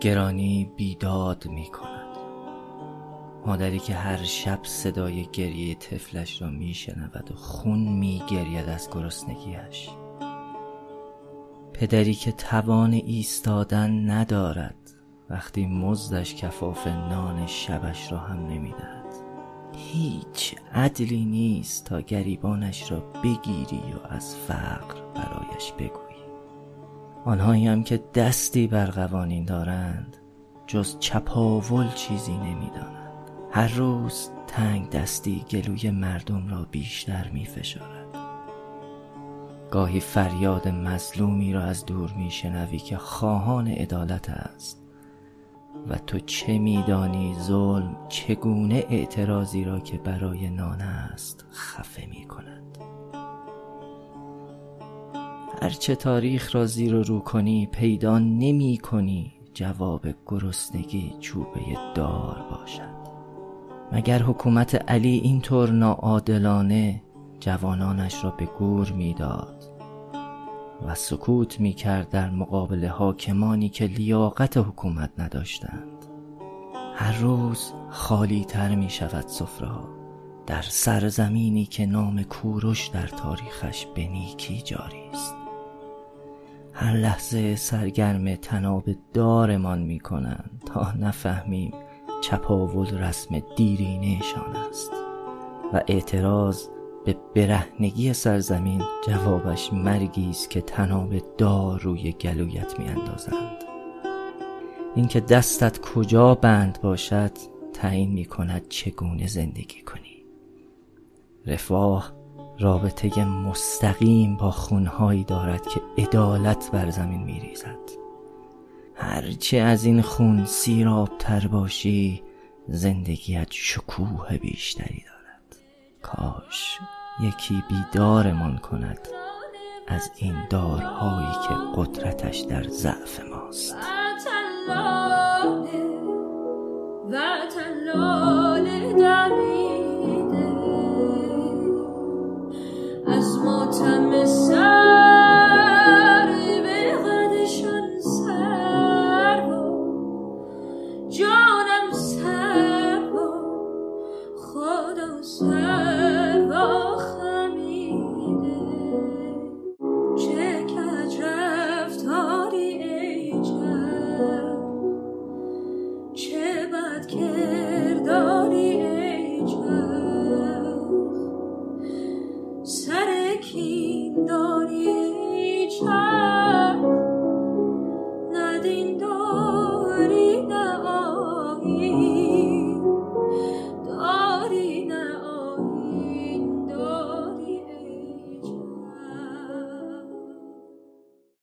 گرانی بیداد می کند مادری که هر شب صدای گریه طفلش را می شنود و خون می گرید از گرسنگیش پدری که توان ایستادن ندارد وقتی مزدش کفاف نان شبش را هم نمی‌دهد. هیچ عدلی نیست تا گریبانش را بگیری و از فقر برایش بگویی آنهایی هم که دستی بر قوانین دارند جز چپاول چیزی نمی‌دانند. هر روز تنگ دستی گلوی مردم را بیشتر می فشارد گاهی فریاد مظلومی را از دور می شنوی که خواهان عدالت است. و تو چه میدانی ظلم چگونه اعتراضی را که برای نان است خفه می کند هرچه تاریخ را زیر و رو کنی پیدا نمی کنی جواب گرسنگی چوبه دار باشد. مگر حکومت علی اینطور ناعادلانه جوانانش را به گور می‌داد و سکوت می کرد در مقابل حاکمانی که لیاقت حکومت نداشتند؟ هر روز خالی تر می شود سفره در سرزمینی که نام کوروش در تاریخش به نیکی جاری. هر لحظه سرگرم تناب دارمان می کنند تا نفهمیم چپاول رسم دیرینهشان است و اعتراض به برهنگی سرزمین جوابش مرگی است که تناب دار روی گلویت میاندازند. اینکه دستت کجا بند باشد تعیین می کند چگونه زندگی کنی. رفاه رابطه مستقیم با خونهایی دارد که عدالت بر زمین می ریزد هرچه از این خون سیراب تر باشی زندگیت شکوه بیشتری دارد. کاش یکی بیدارمان کند از این دارهایی که قدرتش در ضعف ماست. 听到你唱那叮咚